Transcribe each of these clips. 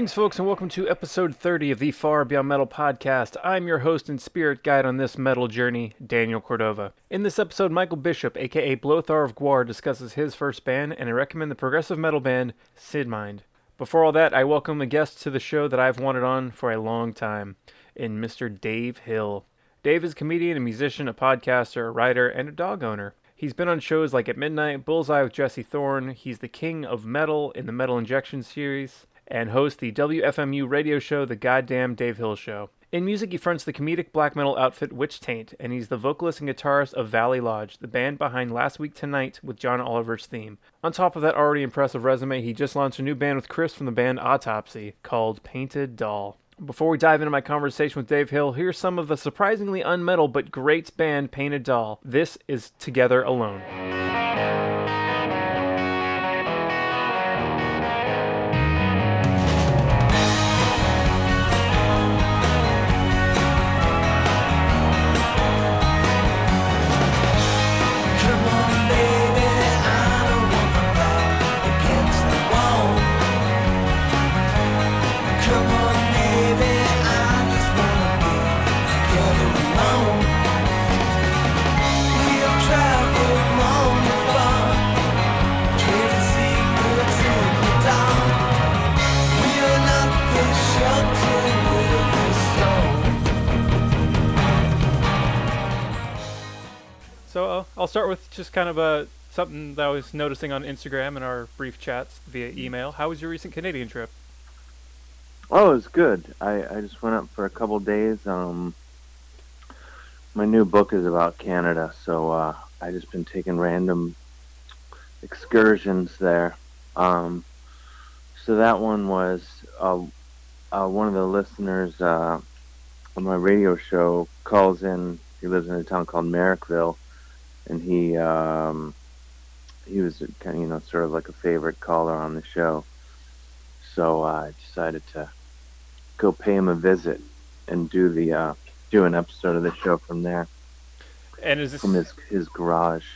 Greetings, folks, and welcome to episode 30 of the Far Beyond Metal podcast. I'm your host and spirit guide on this metal journey, Daniel Cordova. In this episode, Michael Bishop, aka Blothar of Gwar, discusses his first band, and I recommend the progressive metal band Sid Mind. Before all that, I welcome a guest to the show that I've wanted on for a long time, in Mr. Dave Hill. Dave is a comedian, a musician, a podcaster, a writer, and a dog owner. He's been on shows like At Midnight, Bullseye with Jesse Thorn. He's the king of metal in the Metal Injection series and hosts the WFMU radio show, The Goddamn Dave Hill Show. In music, he fronts the comedic black metal outfit Witch Taint, and he's the vocalist and guitarist of Valley Lodge, the band behind Last Week Tonight with John Oliver's theme. On top of that already impressive resume, he just launched a new band with Chris from the band Autopsy called Painted Doll. Before we dive into my conversation with Dave Hill, here's some of the surprisingly unmetal but great band Painted Doll. This is Together Alone. I'll start with just kind of a something that I was noticing on Instagram in our brief chats via email. How was your recent Canadian trip? Oh, it was good. I, I just went up for a couple days. Um, my new book is about Canada, so uh, I just been taking random excursions there. Um, so that one was uh, uh, one of the listeners uh, on my radio show calls in. He lives in a town called Merrickville, and he um, he was kind of you know sort of like a favorite caller on the show. So uh, I decided to go pay him a visit and do the uh, do an episode of the show from there And is this from his his garage.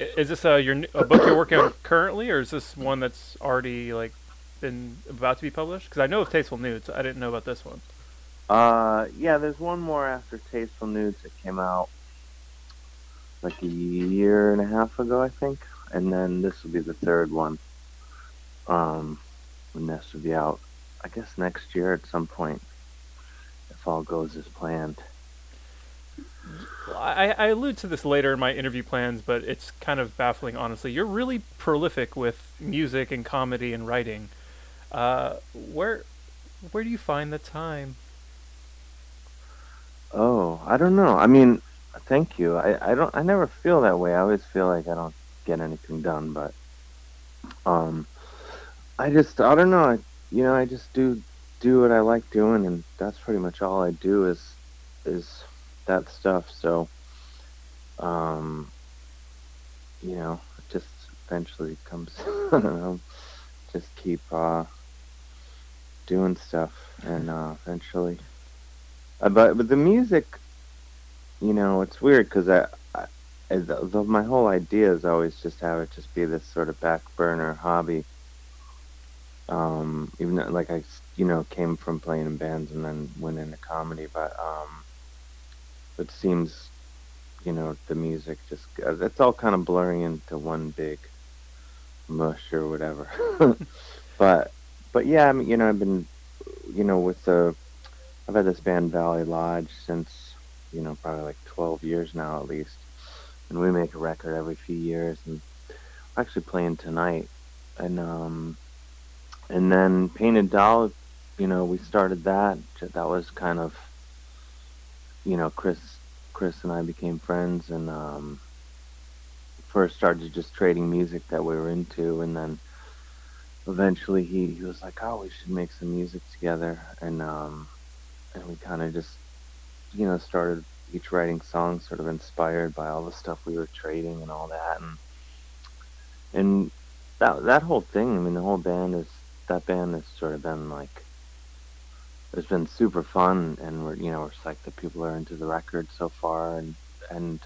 is this a your n- a book you're working on currently, or is this one that's already like been about to be published? Because I know of Tasteful Nudes. I didn't know about this one. Uh, yeah, there's one more after Tasteful Nudes that came out like a year and a half ago, I think, and then this will be the third one. Um, and this will be out, I guess, next year at some point, if all goes as planned. I, I allude to this later in my interview plans, but it's kind of baffling, honestly. You're really prolific with music and comedy and writing. Uh, where where do you find the time? Oh, I don't know. I mean, thank you. I, I don't. I never feel that way. I always feel like I don't get anything done, but um, I just I don't know. I, you know, I just do do what I like doing, and that's pretty much all I do is is that stuff. So, um, you know, it just eventually comes. I don't know. Just keep uh doing stuff, and uh, eventually. Uh, but but the music, you know, it's weird because I, I the, the, my whole idea is always just have it just be this sort of back burner hobby. Um, even though, like I, you know, came from playing in bands and then went into comedy, but um, it seems, you know, the music just uh, it's all kind of blurring into one big mush or whatever. but but yeah, I mean, you know, I've been, you know, with the I've had this band Valley Lodge since, you know, probably like 12 years now at least. And we make a record every few years and we're actually playing tonight. And um and then Painted Doll, you know, we started that. That was kind of you know, Chris Chris and I became friends and um first started just trading music that we were into and then eventually he, he was like, Oh, we should make some music together and um and we kind of just, you know, started each writing songs sort of inspired by all the stuff we were trading and all that, and and that that whole thing. I mean, the whole band is that band has sort of been like it's been super fun, and we're you know we're psyched that people are into the record so far, and and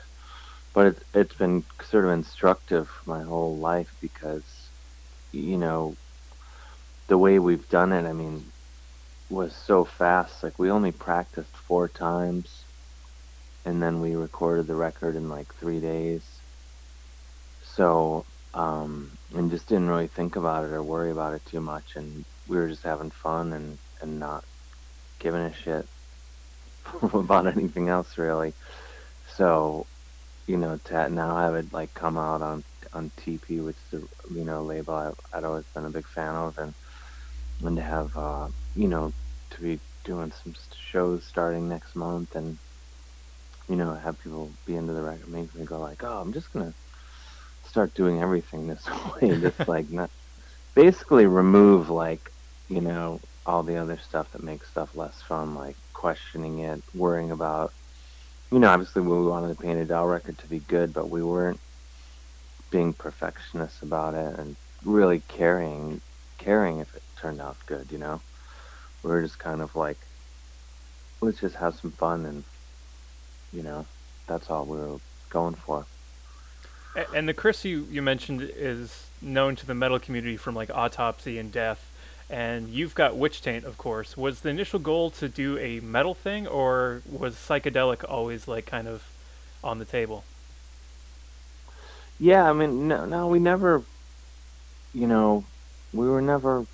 but it, it's been sort of instructive my whole life because you know the way we've done it, I mean, was so fast. Like we only practiced four times, and then we recorded the record in like three days. So, um, and just didn't really think about it or worry about it too much, and we were just having fun and and not giving a shit about anything else really. So, you know, to now have it like come out on on TP, which the you know label I, I'd always been a big fan of, and and to have uh, you know to be doing some shows starting next month, and you know have people be into the record makes me go like, oh, I'm just gonna start doing everything this way, just like not basically remove like you know all the other stuff that makes stuff less fun, like questioning it, worrying about you know, obviously we wanted the Painted Doll record to be good, but we weren't being perfectionists about it and really caring caring if it turned out good, you know. We were just kind of like let's just have some fun and you know, that's all we were going for. And the Chris you, you mentioned is known to the metal community from like Autopsy and Death, and you've got Witch Taint, of course. Was the initial goal to do a metal thing, or was psychedelic always like kind of on the table? Yeah, I mean, no, no, we never, you know, we were never.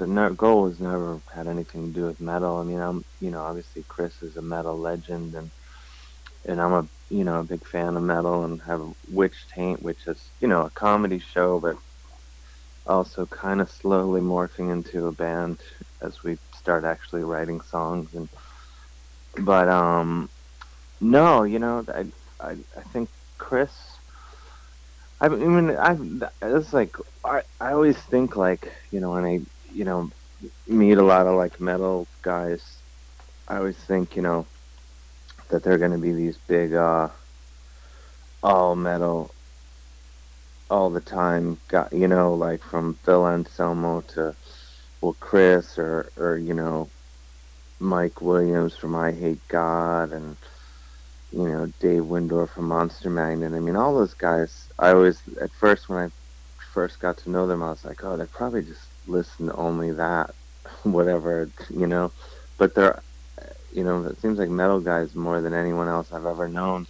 The ne- goal has never had anything to do with metal. I mean, I'm, you know, obviously Chris is a metal legend, and and I'm a, you know, a big fan of metal, and have Witch Taint, which is, you know, a comedy show, but also kind of slowly morphing into a band as we start actually writing songs, and but um, no, you know, I I, I think Chris. I mean, I it's like I I always think like you know when I you know meet a lot of like metal guys, I always think you know that they're gonna be these big uh all metal all the time guy you know like from Phil Anselmo to well Chris or or you know Mike Williams from Eyehategod and you know, Dave Wyndorf from Monster Magnet. I mean, all those guys, I always, at first, when I first got to know them, I was like, oh, they're probably just listen to only that, whatever, you know. But they're, you know, it seems like metal guys, more than anyone else I've ever known,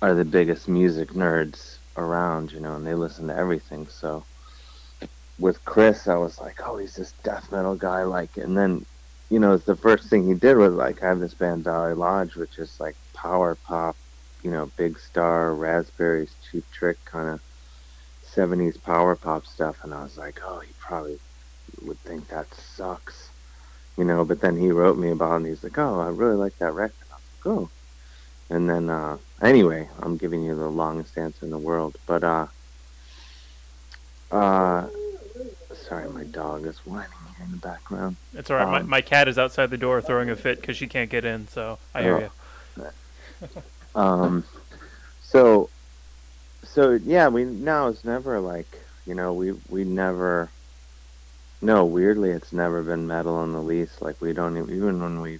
are the biggest music nerds around, you know, and they listen to everything. So with Chris, I was like, oh, he's this death metal guy, like, and then, you know, the first thing he did was like I have this band Valley Lodge, which is like power pop, you know, Big Star, Raspberries, Cheap Trick kind of 70s power pop stuff. And I was like, oh, he probably would think that sucks, you know. But then he wrote me about it and he's like, oh, I really like that record. I was like, oh. And then, uh, anyway, I'm giving you the longest answer in the world. But, uh, uh, sorry, my dog is whining here in the background. It's all right. my, Um, my cat is outside the door throwing a fit because she can't get in. So I hear Oh. you. um so so yeah we now it's never like you know we we never no weirdly it's never been metal in the least. Like we don't even, even when we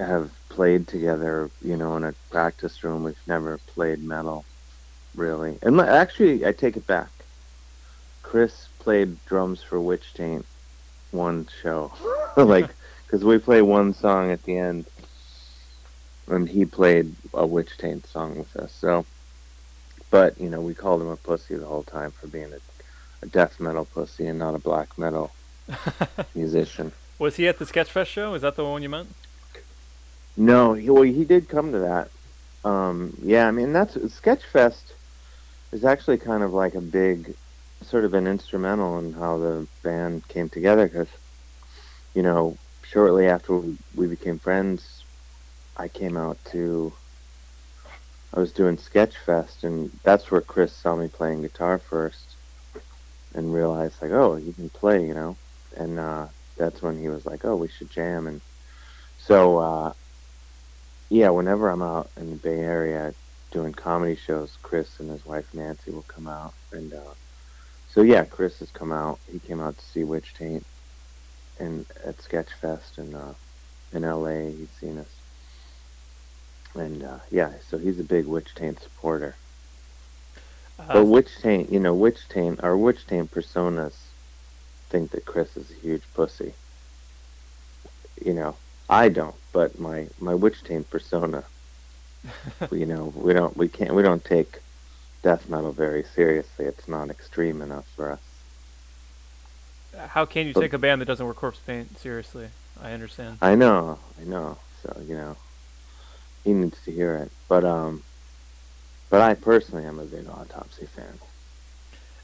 have played together you know in a practice room we've never played metal really. And actually i take it back. Chris played drums for witch taint one show. Like because we play one song at the end and he played a witch taint song with us. So, but you know, we called him a pussy the whole time for being a, a death metal pussy and not a black metal musician. Was he at the Sketchfest show? Is that the one you meant? No, he, well, he did come to that. Um, yeah, I mean, that's Sketchfest is actually kind of like a big, sort of an instrumental in how the band came together because, you know, shortly after we, we became friends, I came out to. I was doing Sketchfest, and that's where Chris saw me playing guitar first, and realized like, oh, he can play, you know, and uh, that's when he was like, oh, we should jam, and so uh, yeah, whenever I'm out in the Bay Area doing comedy shows, Chris and his wife Nancy will come out, and uh, so yeah, Chris has come out. He came out to see Witch Taint, and at Sketchfest in uh, in L.A. He's seen us, and uh, yeah, so he's a big Witch Taint supporter. Uh, But Witch Taint, you know, Witch Taint, our Witch Taint personas think that Chris is a huge pussy. You know, I don't, but my my witch taint persona. you know, we don't we can't we don't take death metal very seriously. It's not extreme enough for us. How can you But- take a band that doesn't wear corpse paint seriously? I understand. I know, I know. So you know, he needs to hear it. But um, but I personally am a big autopsy fan.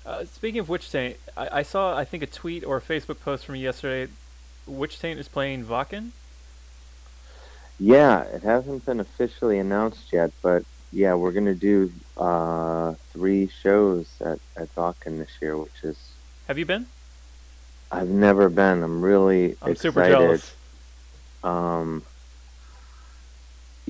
Uh, speaking of Witch Taint, I, I saw I think a tweet or a Facebook post from you yesterday. Witch Taint is playing Wacken. Yeah, it hasn't been officially announced yet, but yeah, we're gonna do uh three shows at at Wacken this year, which is Have you been? I've never been. I'm really I'm excited. super jealous. Um,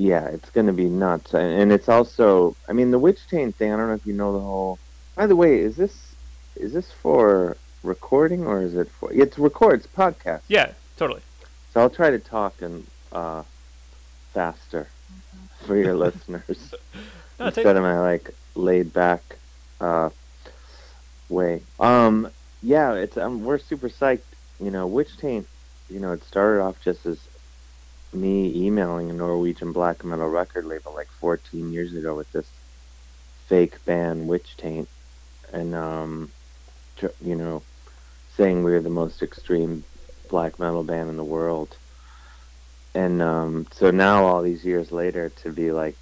yeah, it's going to be nuts, and, it's also. I mean, the witch taint thing. I don't know if you know the whole. By the way, is this is this for recording or is it for? It's record. It's podcast. Yeah, totally. So I'll try to talk and uh, faster for your listeners No, instead of my like laid back uh, way. Um, yeah, it's um, we're super psyched. You know, Witch Taint. You know, it started off just as me emailing a Norwegian black metal record label like 14 years ago with this fake band Witch Taint, and um, you know, saying we were the most extreme black metal band in the world. And um, so now, all these years later, to be like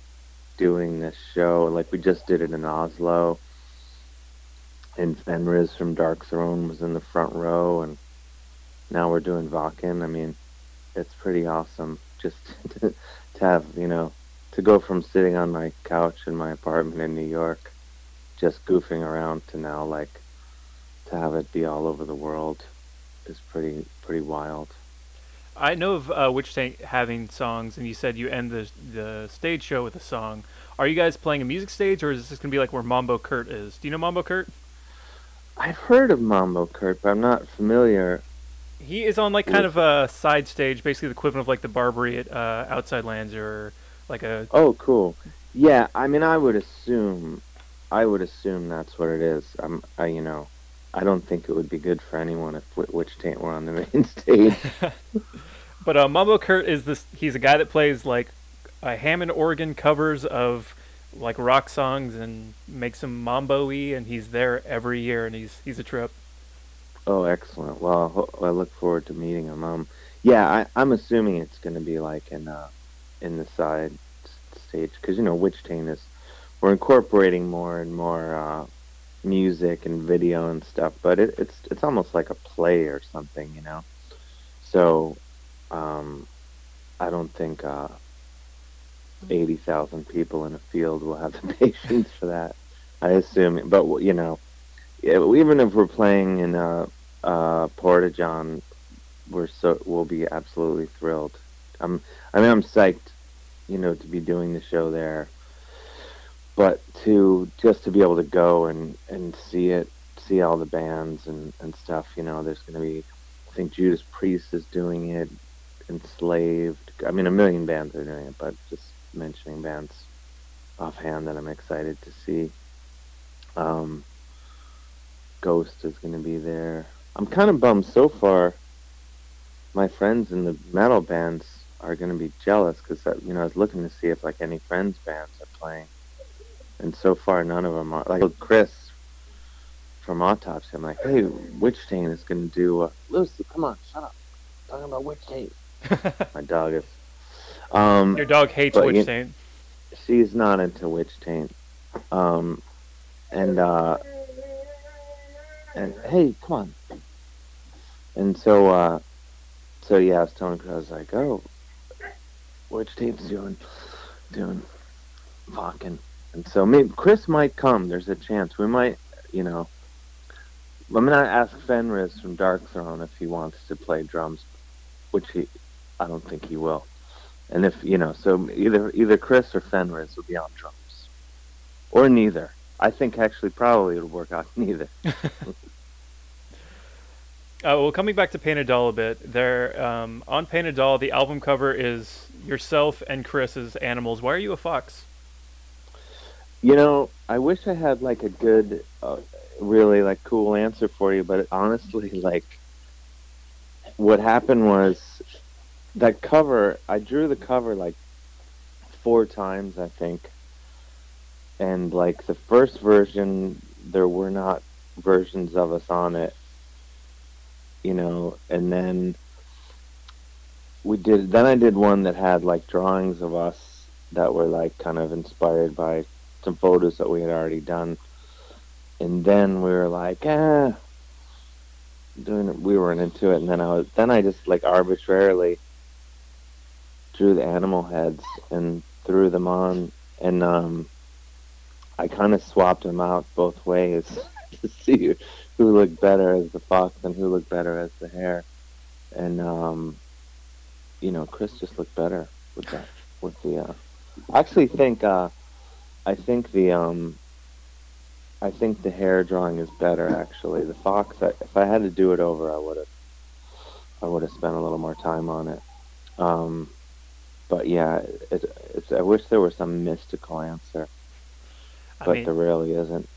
doing this show. Like we just did it in Oslo, and Fenriz from Darkthrone was in the front row, and now we're doing Wacken. I mean, it's pretty awesome just to, to have you know to go from sitting on my couch in my apartment in New York, just goofing around, to now like to have it be all over the world is pretty pretty wild. I know of uh, Witch Taint having songs, and you said you end the the stage show with a song. Are you guys playing a music stage, or is this gonna be like where Mambo Kurt is? Do you know Mambo Kurt? I've heard of Mambo Kurt, but I'm not familiar. He is on like kind of a side stage, basically the equivalent of like the Barbary at uh, Outside Lands, or like a Oh, cool. Yeah, I mean, I would assume, I would assume that's what it is. I'm, I, you know, I don't think it would be good for anyone if Wi- Witch Taint were on the main stage. But uh, Mambo Kurt is this. He's a guy that plays like a Hammond organ covers of like rock songs and makes them mambo-y, and he's there every year, and he's he's a trip. Oh, excellent. Well, I look forward to meeting him. Um, yeah, I, I'm assuming it's going to be like in, uh, in the side stage because you know, Witch Taint is we're incorporating more and more uh, music and video and stuff, but it, it's it's almost like a play or something, you know. So, um, I don't think uh, eighty thousand people in a field will have the patience for that. I assume, but you know, even if we're playing in uh, uh, Porta we're so we'll be absolutely thrilled. I'm, I mean, I'm psyched, you know, to be doing the show there. But to just to be able to go and and see it see all the bands and and stuff you know there's going to be i think judas priest is doing it enslaved. I mean a million bands are doing it but just mentioning bands offhand that i'm excited to see. Um ghost is going to be there i'm kind of bummed so far my friends in the metal bands are going to be jealous because you know i was looking to see if like any friends bands are playing and so far none of them are. Like Chris from Autopsy, I'm like, hey, Witch is going to do. Uh, Lucy, come on, shut up. talking about Witch Taint. My dog is. Um, Your dog hates Witch you- Taint. she's not into Witch Taint. Um, and uh, and hey, come on. And so, uh, so yeah, I was telling like, oh, Witch Taint's doing, doing Wacken. And so maybe Chris might come. There's a chance. We might, you know. I'm gonna ask Fenriz from Darkthrone if he wants to play drums, which he, I don't think he will. And if you know, so either either Chris or Fenriz will be on drums, or neither. I think actually probably it'll work out neither. Uh, well, coming back to Painted Doll a bit, there um, on Painted Doll, the album cover is yourself and Chris as animals. Why are you a fox? You know, I wish I had like a good, uh, really like cool answer for you, but honestly, like what happened was that cover. I drew the cover like four times, I think. And like the first version, there were not versions of us on it, you know. And then we did. Then I did one that had like drawings of us that were like kind of inspired by some photos that we had already done. And then we were like, ah, doing it. We weren't into it. And then I was. Then I just like arbitrarily drew the animal heads and threw them on, and um, I kind of swapped them out both ways to see who looked better as the fox and who looked better as the hare. And um, you know, Chris just looked better with that. With the, uh, I actually think, uh, I think the, um, I think the hare drawing is better. Actually, the fox. I, if I had to do it over, I would have, I would have spent a little more time on it. Um, but yeah, it, it's. I wish there was some mystical answer, I but mean, there really isn't.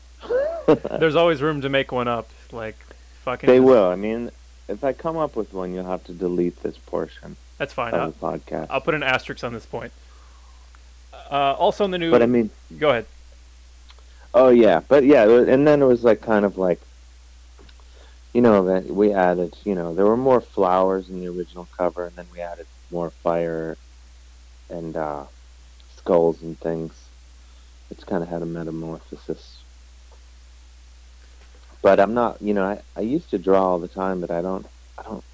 there's always room to make one up. Like, fucking. They will. I mean, if I come up with one, you'll have to delete this portion That's fine. I'll, the podcast. I'll put an asterisk on this point. Uh, also in the new. but I mean, go ahead. oh yeah, but yeah, and then it was like kind of like, you know, that we added. You know, there were more flowers in the original cover, and then we added more fire and uh, skulls and things. It's kind of had a metamorphosis. But I'm not, you know, I, I used to draw all the time, but I don't, I don't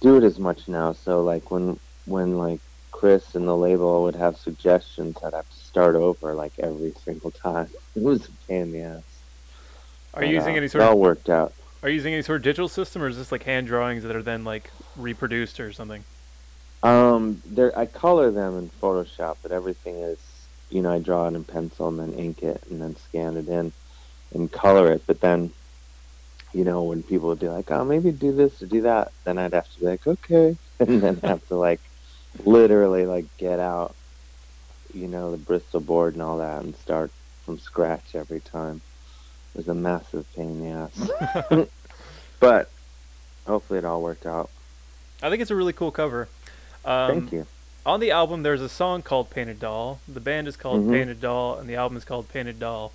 do it as much now. So like when, when like Chris and the label would have suggestions, I'd have to start over like every single time. It was a pain in the ass. Are you using uh, any It sort all of worked out. Are you using any sort of digital system, or is this like hand drawings that are then like reproduced or something? Um, there, I color them in Photoshop, but everything is, you know, I draw it in pencil and then ink it and then scan it in and color it. But then, you know, when people would be like, "Oh, maybe do this or do that," then I'd have to be like, "Okay," and then have to like, literally like get out, you know, the Bristol board and all that and start from scratch every time. It was a massive pain in the ass. but hopefully it all worked out. I think it's a really cool cover. Um, Thank you. On the album, there's a song called "Painted Doll." The band is called Mhm. Painted Doll, and the album is called Painted Doll.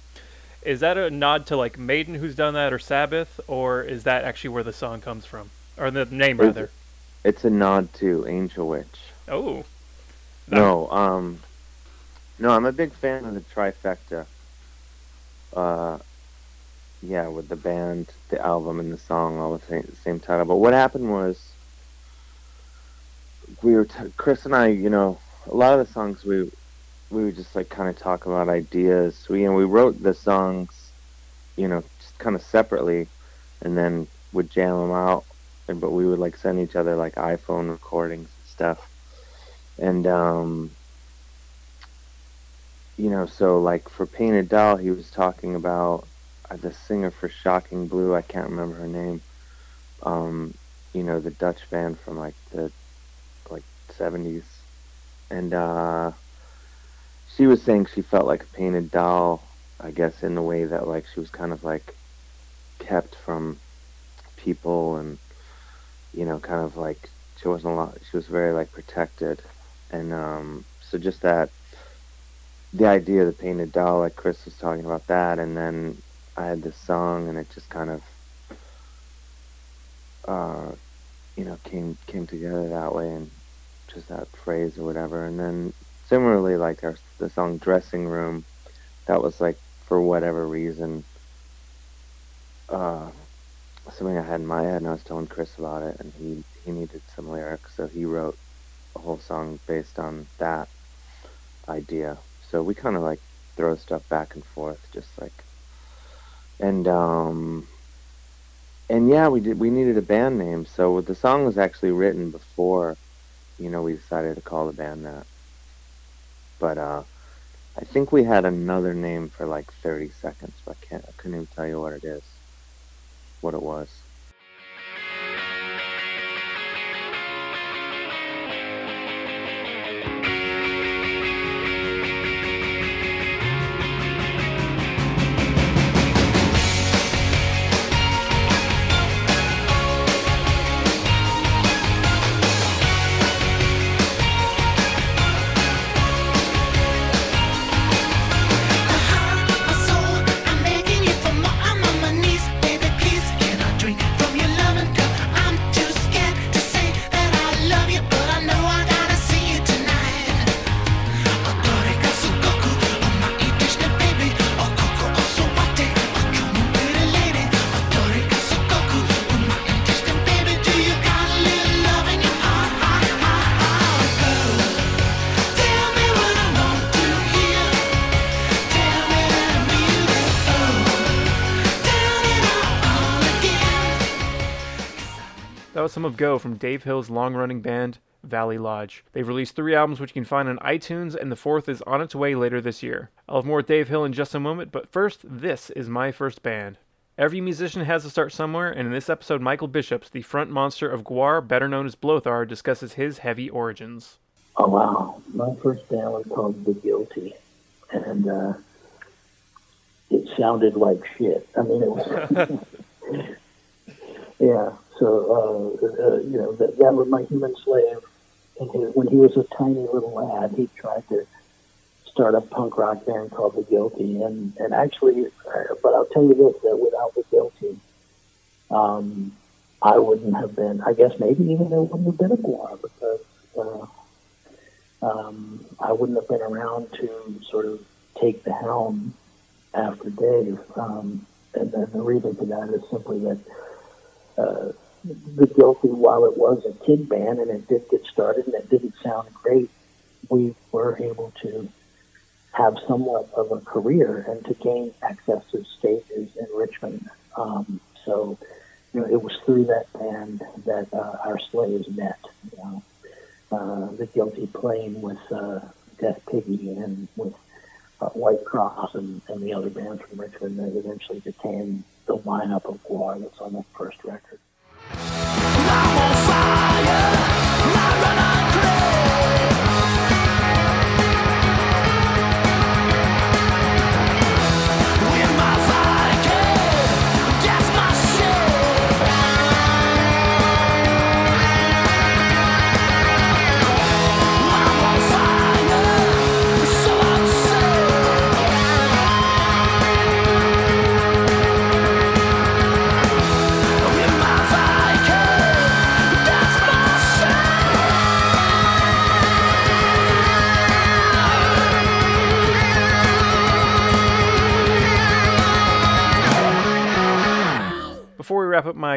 Is that a nod to like Maiden, who's done that, or Sabbath, or is that actually where the song comes from, or the name It's- rather? It's a nod to Angel Witch. Oh, No, um, no, I'm a big fan of the trifecta. Uh, yeah, with the band, the album, and the song all the same, same title. But what happened was, we were t- Chris and I, you know, a lot of the songs we we would just like kind of talk about ideas. We and we wrote the songs, you know, just kind of separately, and then would jam them out. And but we would like send each other like iPhone recordings and stuff and um you know so like for painted doll he was talking about uh, the singer for shocking blue i can't remember her name um you know the dutch band from like the like 70s and uh she was saying she felt like a painted doll i guess in the way that like she was kind of like kept from people and you know kind of like she wasn't a lot she was very like protected. And um, so just that the idea of the painted doll like chris was talking about that and then i had this song and it just kind of uh, you know came came together that way and just that phrase or whatever. And then similarly like our the song dressing room that was like for whatever reason uh, something i had in my head and i was telling chris about it and he he needed some lyrics so he wrote a whole song based on that idea. So we kind of like throw stuff back and forth, just like, and um, and yeah, we did. We needed a band name, so the song was actually written before, you know, we decided to call the band that. But uh, I think we had another name for like 30 seconds, but I can't. I couldn't even tell you what it is, what it was. Some of Go from Dave Hill's long running band, Valley Lodge. They've released three albums which you can find on iTunes, and the fourth is on its way later this year. I'll have more with Dave Hill in just a moment, but first, this is my first band. Every musician has to start somewhere, and in this episode, Michael Bishops, the front monster of Gwar, better known as Blothar, discusses his heavy origins. Oh wow! My first band was called The Guilty, and uh, it sounded like shit. I mean, it was. yeah. So uh, uh, you know that, that was my human slave. And his, when he was a tiny little lad, he tried to start a punk rock band called The Guilty, and and actually, uh, but I'll tell you this: that without The Guilty, um, I wouldn't have been. I guess maybe even there wouldn't have been a Gwar because. Uh, um, I wouldn't have been around to sort of take the helm after Dave. Um, and, and the reason for that is simply that uh, the Guilty, while it was a kid band and it did get started and it didn't sound great, we were able to have somewhat of a career and to gain access to stages in Richmond. Um, so, you know, it was through that band that uh, our slaves met. You know uh, the guilty playing with uh, Death Piggy and with uh, White Cross and, and the other bands from Richmond that eventually became the lineup of Gwar that's on that first record. Before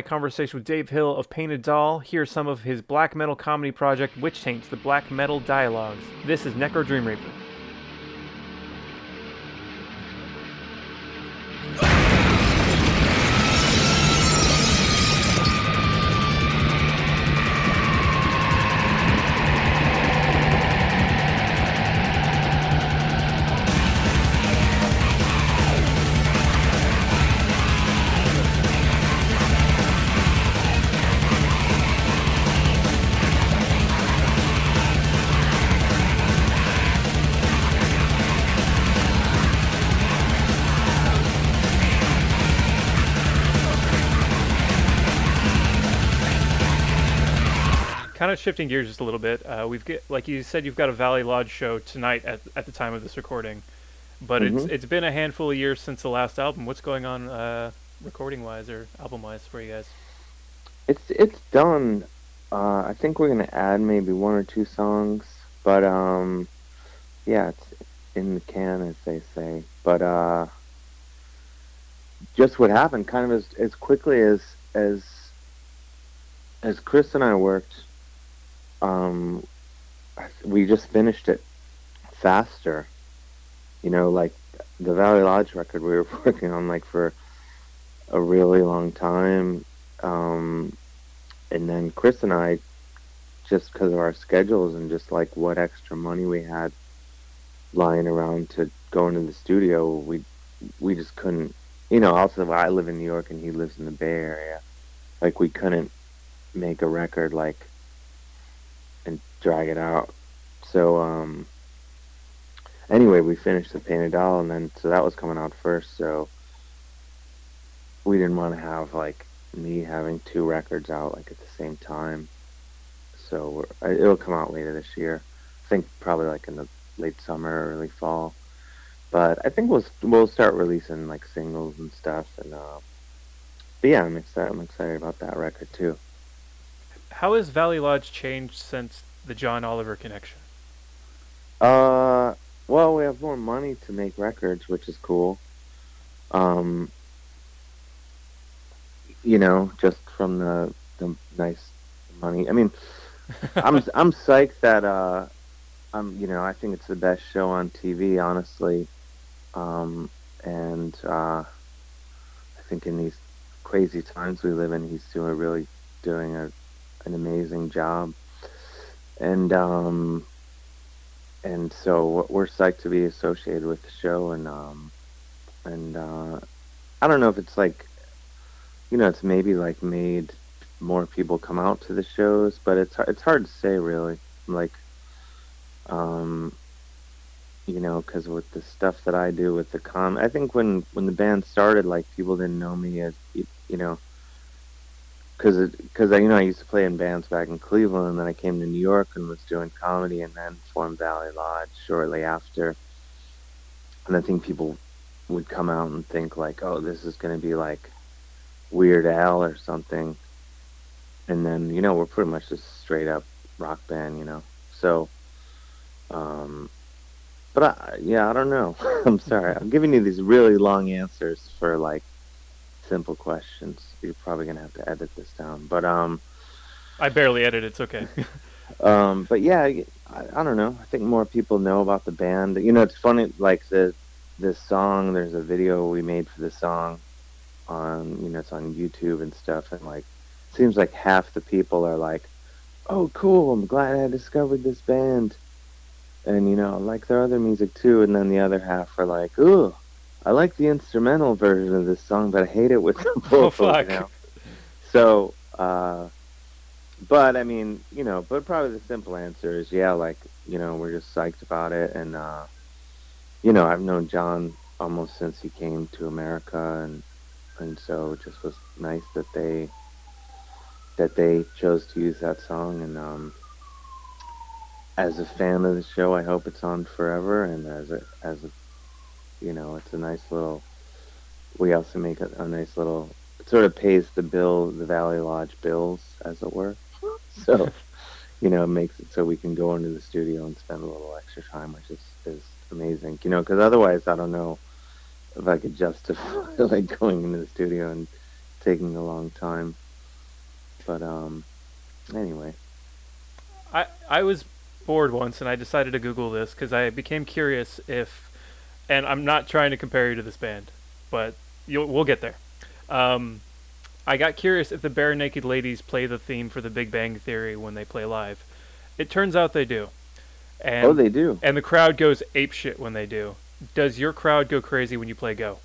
my conversation with Dave Hill of Painted Doll, here's some of his black metal comedy project, Witch Taints, the Black Metal Dialogues. This is Necro Dream Reaper. Kind of shifting gears just a little bit. Uh, we've get like you said, you've got a Valley Lodge show tonight at at the time of this recording, but it's Mhm. it's been a handful of years since the last album. What's going on uh, recording wise or album wise for you guys? It's it's done. Uh, I think we're gonna add maybe one or two songs, but um, yeah, it's in the can as they say. But uh, just what happened, kind of as as quickly as as as Chris and I worked, um, we just finished it faster. You know, like the Valley Lodge record we were working on like for a really long time. Um, and then Chris and I, just because of our schedules and just like what extra money we had lying around to go into the studio, we we just couldn't. You know, also I live in New York and he lives in the Bay Area. Like we couldn't make a record like drag it out. So um anyway, we finished the Painted Doll and then so that was coming out first. So we didn't want to have like me having two records out like at the same time. So it'll come out later this year. I think probably like in the late summer, early fall. But I think we'll we'll start releasing like singles and stuff. And uh, but yeah, I'm excited. I'm excited about that record too. How has Valley Lodge changed since the John Oliver connection? Uh, well, we have more money to make records, which is cool. Um, you know, just from the the nice money. I mean, I'm I'm psyched that uh, I'm you know I think it's the best show on TV, honestly. Um, and uh, I think in these crazy times we live in, he's doing a really doing a an amazing job, and um, and so we're psyched to be associated with the show, and um, and uh, I don't know if it's like, you know, it's maybe like made more people come out to the shows, but it's it's hard to say really. Like, um, you know, because with the stuff that I do with the com, I think when when the band started, like people didn't know me as you, you know, because because you know I used to play in bands back in Cleveland, and then I came to New York and was doing comedy, and then formed Valley Lodge shortly after. And I think people would come out and think like, oh, this is going to be like Weird Al or something, and then you know we're pretty much just straight up rock band, you know. So, um, but I, yeah, I don't know. I'm sorry. I'm giving you these really long answers for like simple questions. You're probably gonna have to edit this down, but um, I barely edit. It's okay. um, but yeah, I, I don't know. I think more people know about the band. You know, it's funny. Like the this song, there's a video we made for the song on you know it's on YouTube and stuff, and like seems like half the people are like, "Oh, cool! I'm glad I discovered this band." And you know, like their other music too, and then the other half are like, "Ooh, I like the instrumental version of this song, but I hate it with the vocals." fuck. You know? So, uh, but I mean, you know, but probably the simple answer is yeah, like you know, we're just psyched about it, and uh, you know, I've known John almost since he came to America, and and so it just was nice that they that they chose to use that song, and um, as a fan of the show, I hope it's on forever, and as a as a you know, it's a nice little. We also make a, a nice little. It sort of pays the bill, the Valley Lodge bills, as it were. So, you know, it makes it so we can go into the studio and spend a little extra time, which is is amazing. You know, because otherwise, I don't know if I could justify like going into the studio and taking a long time. But um, anyway, I I was bored once and I decided to Google this because I became curious if, and I'm not trying to compare you to this band, but you'll we'll get there. Um, I got curious if the Barenaked Ladies play the theme for The Big Bang Theory when they play live. It turns out they do. And, oh, they do. and the crowd goes ape shit when they do. Does your crowd go crazy when you play Go?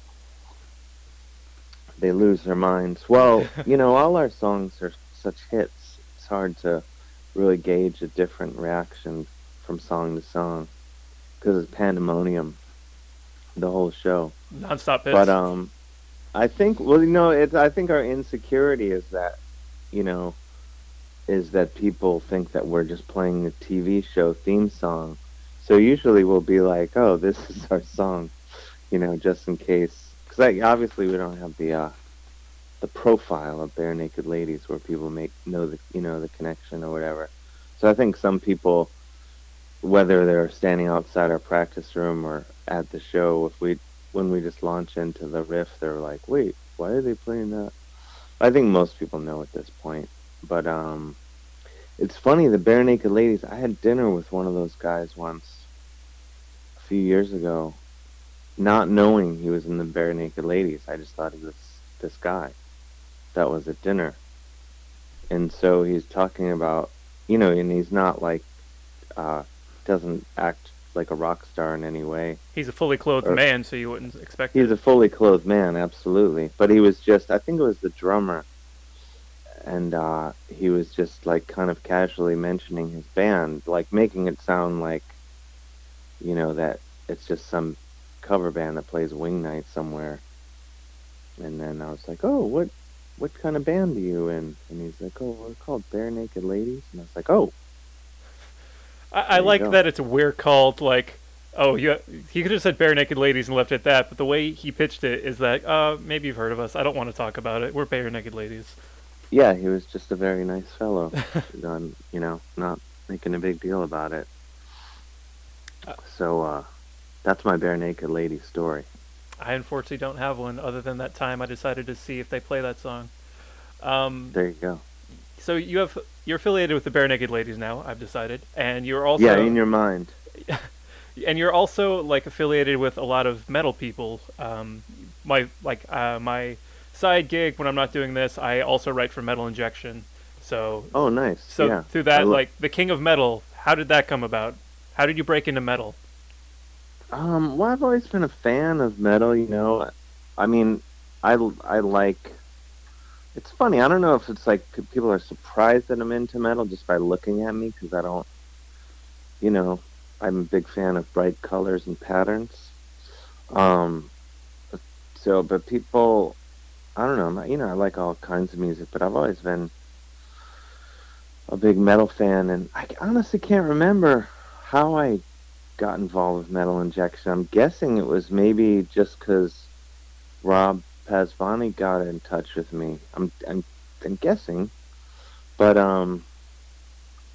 they lose their minds. Well, you know, all our songs are such hits. It's hard to really gauge a different reaction from song to song because it's pandemonium, the whole show. Nonstop hits. But um, I think well, you know, it's I think our insecurity is that, you know, is that people think that we're just playing a TV show theme song. So usually we'll be like, oh, this is our song, you know, just in case. Because obviously we don't have the uh, the profile of barenaked ladies where people make know the you know the connection or whatever. So I think some people, whether they're standing outside our practice room or at the show, if we when we just launch into the riff, they're like, wait, why are they playing that? I think most people know at this point, but um, it's funny. The barenaked ladies. I had dinner with one of those guys once, a few years ago, not knowing he was in the barenaked ladies. I just thought he was this guy that was at dinner, and so he's talking about, you know, and he's not like, uh, doesn't act like a rock star in any way. He's a fully clothed or- man, so you wouldn't expect He's a fully clothed man, absolutely. But he was just, I think it was the drummer. And uh, he was just like kind of casually mentioning his band, like making it sound like, you know, that it's just some cover band that plays Wing Night somewhere. And then I was like, oh, what what kind of band are you in? And he's like, oh, we're called Barenaked Ladies. And I was like, oh, I, I like go. that it's we're called like oh you he could have said barenaked ladies and left it at that but the way he pitched it is that uh maybe you've heard of us I don't want to talk about it we're barenaked ladies yeah, he was just a very nice fellow. um, you know, not making a big deal about it. So uh, that's my barenaked lady story. I unfortunately don't have one other than that time I decided to see if they play that song um There you go. so you have you're affiliated with the barenaked ladies now I've decided and you're also yeah, in your mind. and you're also like affiliated with a lot of metal people. Um, my like uh, my side gig when I'm not doing this, I also write for Metal Injection. So Oh, nice. so yeah. through that, lo- like the King of Metal, how did that come about? How did you break into metal? Um, well, I've always been a fan of metal. You know, I mean, I I like. It's funny. I don't know if it's like people are surprised that I'm into metal just by looking at me because I don't. You know, I'm a big fan of bright colors and patterns. Um, so, but people, I don't know. You know, I like all kinds of music, but I've always been a big metal fan, and I honestly can't remember how I got involved with metal injection. I'm guessing it was maybe just because Rob Pasbani got in touch with me. I'm I'm, I'm guessing, but um,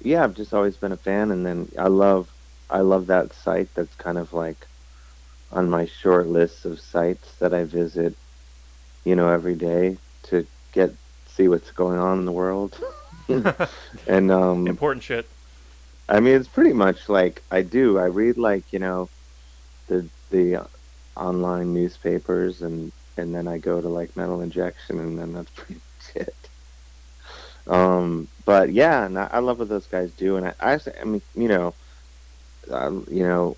yeah, I've just always been a fan, and then I love I love that site. That's kind of like on my short list of sites that I visit, you know, every day to get see what's going on in the world. and um, Important shit. I mean, it's pretty much like I do. I read like you know, the the online newspapers, and and then I go to like Metal Injection, and then that's pretty much it. Um, but yeah, and I, I love what those guys do, and I, I, I mean, you know, um, you know,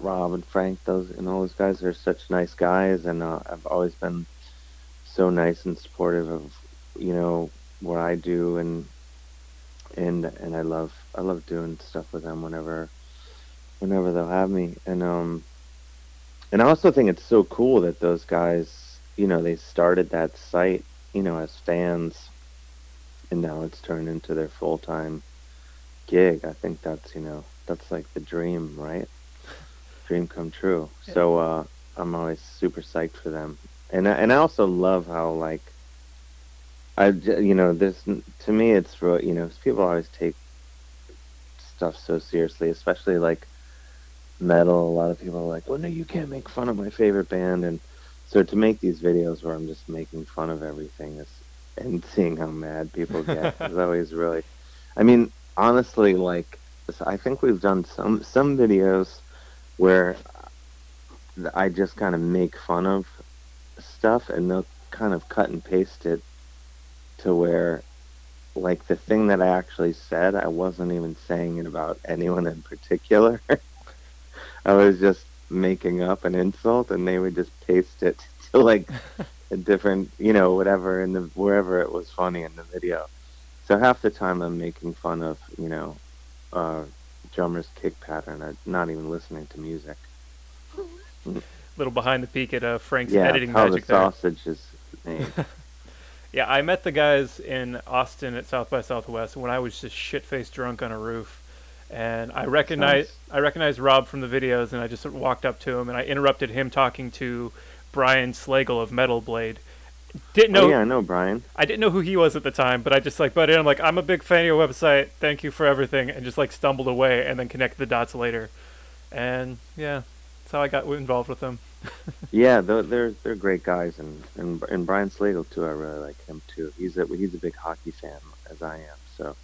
Rob and Frank, those and all those guys are such nice guys, and uh, I've always been so nice and supportive of you know what I do, and and and I love I love doing stuff with them whenever whenever they'll have me and um and I also think it's so cool that those guys you know they started that site you know as fans and now it's turned into their full-time gig I think that's you know that's like the dream right dream come true so uh I'm always super psyched for them and I, and I also love how like I you know, this to me, it's real. You know, people always take stuff so seriously, especially like metal. A lot of people are like, "Well, no, you can't make fun of my favorite band," and so to make these videos where I'm just making fun of everything is, and seeing how mad people get is always really. I mean, honestly, like I think we've done some some videos where I just kind of make fun of stuff, and they'll kind of cut and paste it to where like the thing that I actually said, I wasn't even saying it about anyone in particular. I was just making up an insult and they would just paste it to like a different, you know, whatever in the wherever it was funny in the video. So half the time I'm making fun of, you know, uh drummer's kick pattern. I'm not even listening to music. Little behind the peek at uh, Frank's yeah, editing how magic the there. sausage is made. Yeah, I met the guys in Austin at South by Southwest when I was just shit faced drunk on a roof, and I recognized I recognized Rob from the videos, and I just walked up to him and I interrupted him talking to Brian Slagel of Metal Blade. Didn't oh, know oh yeah, I know Brian. I didn't know who he was at the time, but I just like in. I'm like, I'm a big fan of your website. Thank you for everything, and just like stumbled away and then connected the dots later. And yeah, that's how I got involved with them. Yeah, they're they're, they're great guys, and, and and Brian Slagel too. I really like him too. He's a he's a big hockey fan as I am. So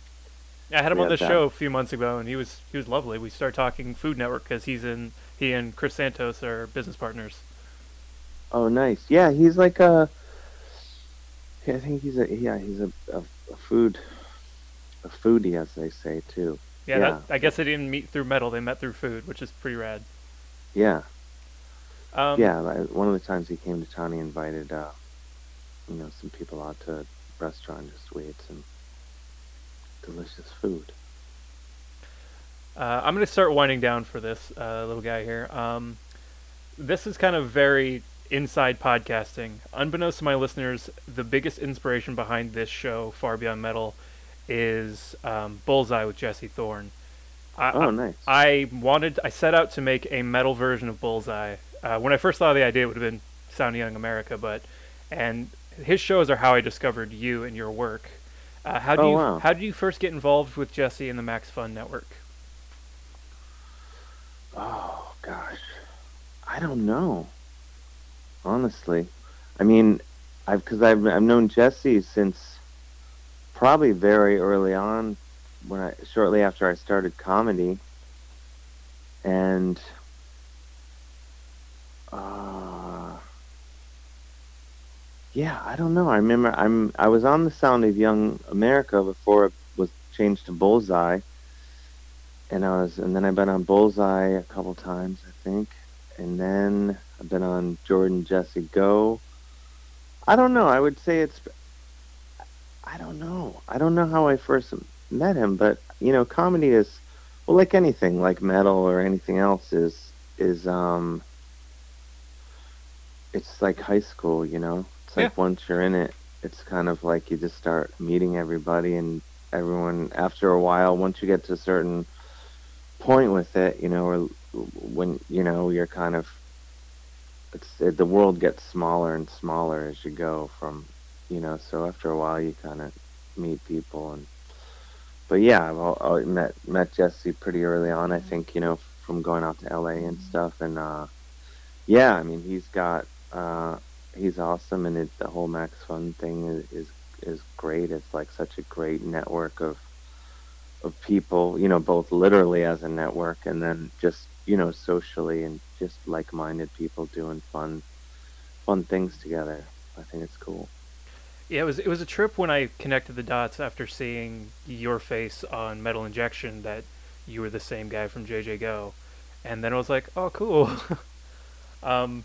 Yeah, I had him on the show a few months ago, and he was he was lovely. We started talking Food Network because he's in he and Chris Santos are business partners. oh nice. Yeah, he's like a. I think he's a yeah he's a, a, a food a foodie as they say too. Yeah, Yeah. That, I guess they didn't meet through metal; they met through food, which is pretty rad. Yeah, Um, yeah. One of the times he came to town, he invited uh, you know some people out to a restaurant just to eat some delicious food. Uh, I'm going to start winding down for this uh, little guy here. Um, this is kind of very inside podcasting. Unbeknownst to my listeners, the biggest inspiration behind this show, Far Beyond Metal, is um, Bullseye with Jesse Thorn. I, Oh, nice. I wanted, I set out to make a metal version of Bullseye. Uh, when I first thought of the idea, it would have been Sound Young America, but and his shows are how I discovered you and your work. Uh, how do Oh, you wow. how did you first get involved with Jesse and the Max Fun Network? Oh gosh, I don't know. Honestly, I mean, I've because I've I've known Jesse since probably very early on, when I shortly after I started comedy, and uh, yeah, I don't know. I remember I'm I was on the Sound of Young America before it was changed to Bullseye, and I was and then I've been on Bullseye a couple times, I think, and then I've been on Jordan Jesse Go. I don't know. I would say it's. I don't know. I don't know how I first met him, but you know, comedy is well, like anything, like metal or anything else, is is um. It's like high school, you know. It's like Yeah. once you're in it, it's kind of like you just start meeting everybody and everyone. After a while, once you get to a certain point with it, you know, or when you know you're kind of it's it, the world gets smaller and smaller as you go from you know so after a while you kind of meet people and but yeah I've al- al- met met Jesse pretty early on I think you know from going out to LA and stuff and uh yeah I mean he's got uh he's awesome and it, the whole Max Fun thing is, is is great. It's like such a great network of of people you know both literally as a network and then just you know socially and just like-minded people doing fun fun things together. I think it's cool. Yeah, it was it was a trip when I connected the dots after seeing your face on Metal Injection that you were the same guy from JJ Go, and then I was like, oh, cool. um,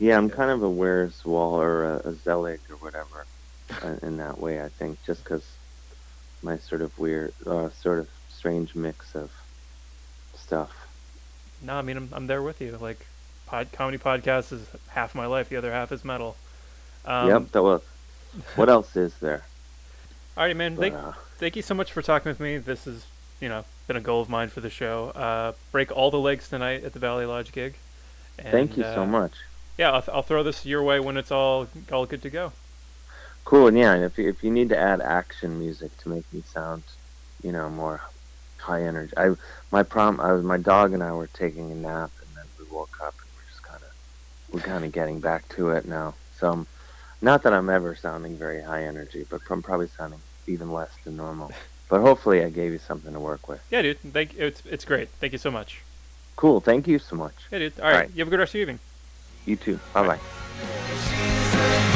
Yeah, I'm kind of a Where's Wall or a, a Zelig or whatever uh, in that way. I think just because my sort of weird, uh, sort of strange mix of stuff. no, I mean I'm I'm there with you. Like, pod comedy podcast is half my life. The other half is metal. Um, yep. That was. What else is there? All right, man. But, Thank, uh, thank you so much for talking with me. This has, you know, been a goal of mine for the show. Uh, break all the legs tonight at the Valley Lodge gig. thank And, you so uh, much. Yeah, I'll, I'll throw this your way when it's all all good to go. Cool. And yeah, and if you, if you need to add action music to make me sound, you know, more high energy. I my prom. I was my dog and I were taking a nap, and then we woke up and we're just kind of we're kind of getting back to it now. So, I'm, not that I'm ever sounding very high energy, but I'm probably sounding even less than normal. But hopefully, I gave you something to work with. Yeah, dude. Thank it's it's great. Thank you so much. Cool. Thank you so much. Yeah, dude. All right. Alright. You have a good rest of your evening. You too. Bye bye.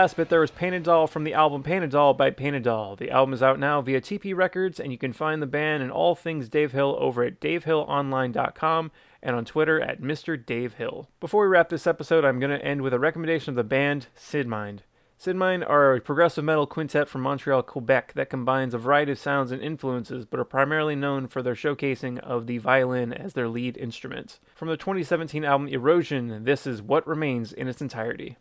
Last bit there was Doll from the album Painted Doll by Painted Doll. The album is out now via Tee Pee Records, and you can find the band and all things Dave Hill over at davehillonline.com and on Twitter at Mr. Dave Hill. Before we wrap this episode, I'm going to end with a recommendation of the band Cydemind. Sid Mind are a progressive metal quintet from Montreal, Quebec that combines a variety of sounds and influences, but are primarily known for their showcasing of the violin as their lead instrument. From the 2017 album Erosion, this is What Remains in its entirety.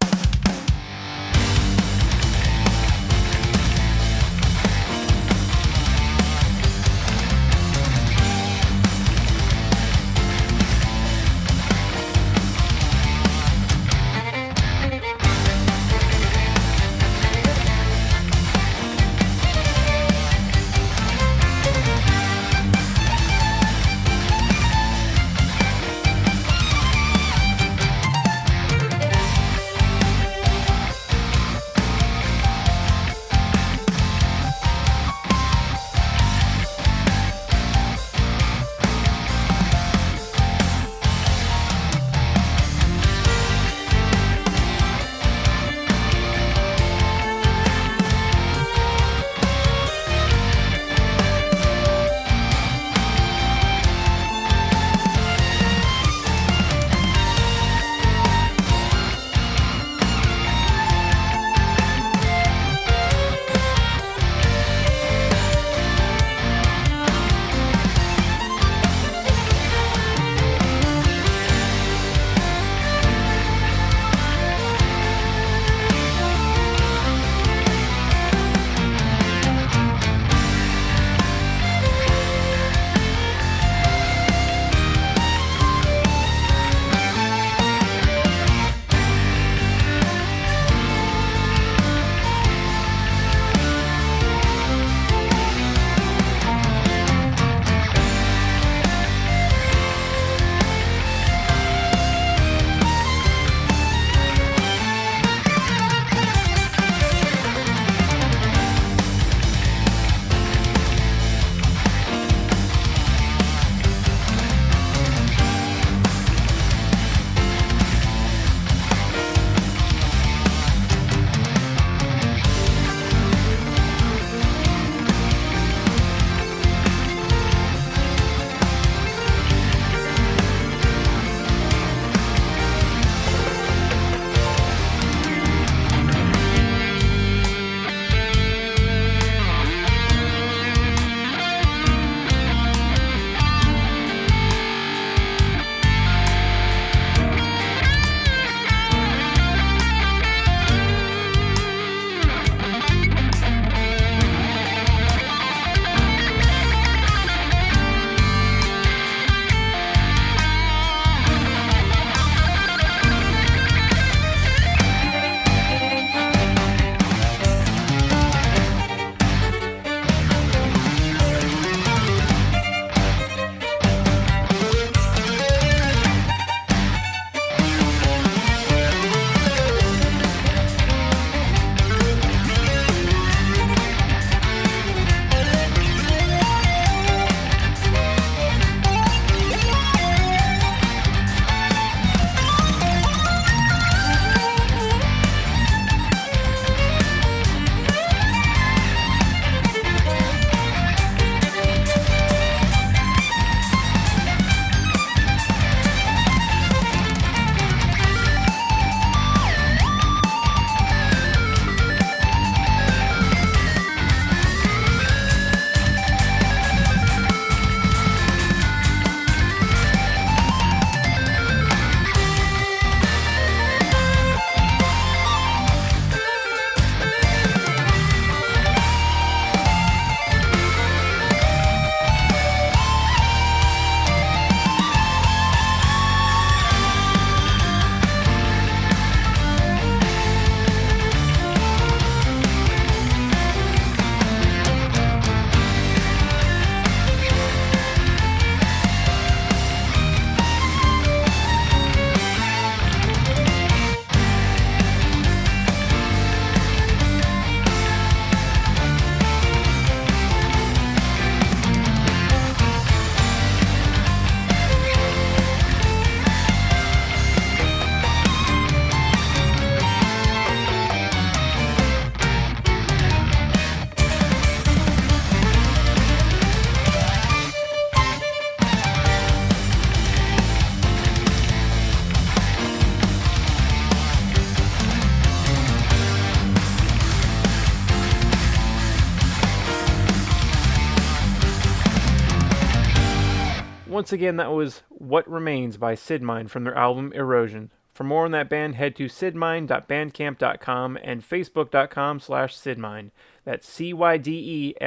Once again, that was What Remains by Cydemind from their album Erosion. For more on that band, head to cydemind.bandcamp.com and facebook.com slash cydemind. That's C-Y-D-E-M-I-N-D.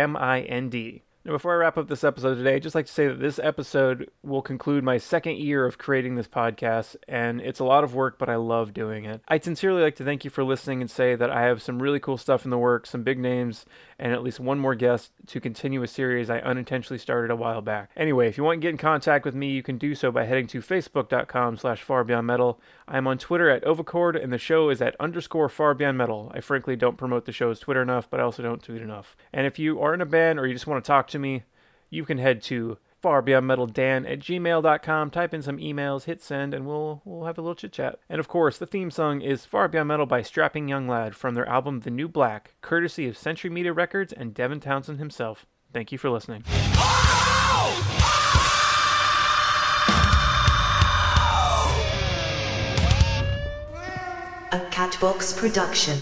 Now, before I wrap up this episode today, I'd just like to say that this episode will conclude my second year of creating this podcast, and it's a lot of work, but I love doing it. I'd sincerely like to thank you for listening and say that I have some really cool stuff in the works, some big names, and at least one more guest to continue a series I unintentionally started a while back. Anyway, if you want to get in contact with me, you can do so by heading to facebook.com slash farbeyondmetal. I'm on Twitter at Ovicord, and the show is at underscore far beyond metal. I frankly don't promote the show's Twitter enough, but I also don't tweet enough. And if you are in a band or you just want to talk to me, you can head to farbeyondmetaldan at gmail.com, type in some emails, hit send, and we'll we'll have a little chit chat. And of course, the theme song is Far Beyond Metal by Strapping Young Lad from their album The New Black, courtesy of Century Media Records and Devin Townsend himself. Thank you for listening. A Catbox production.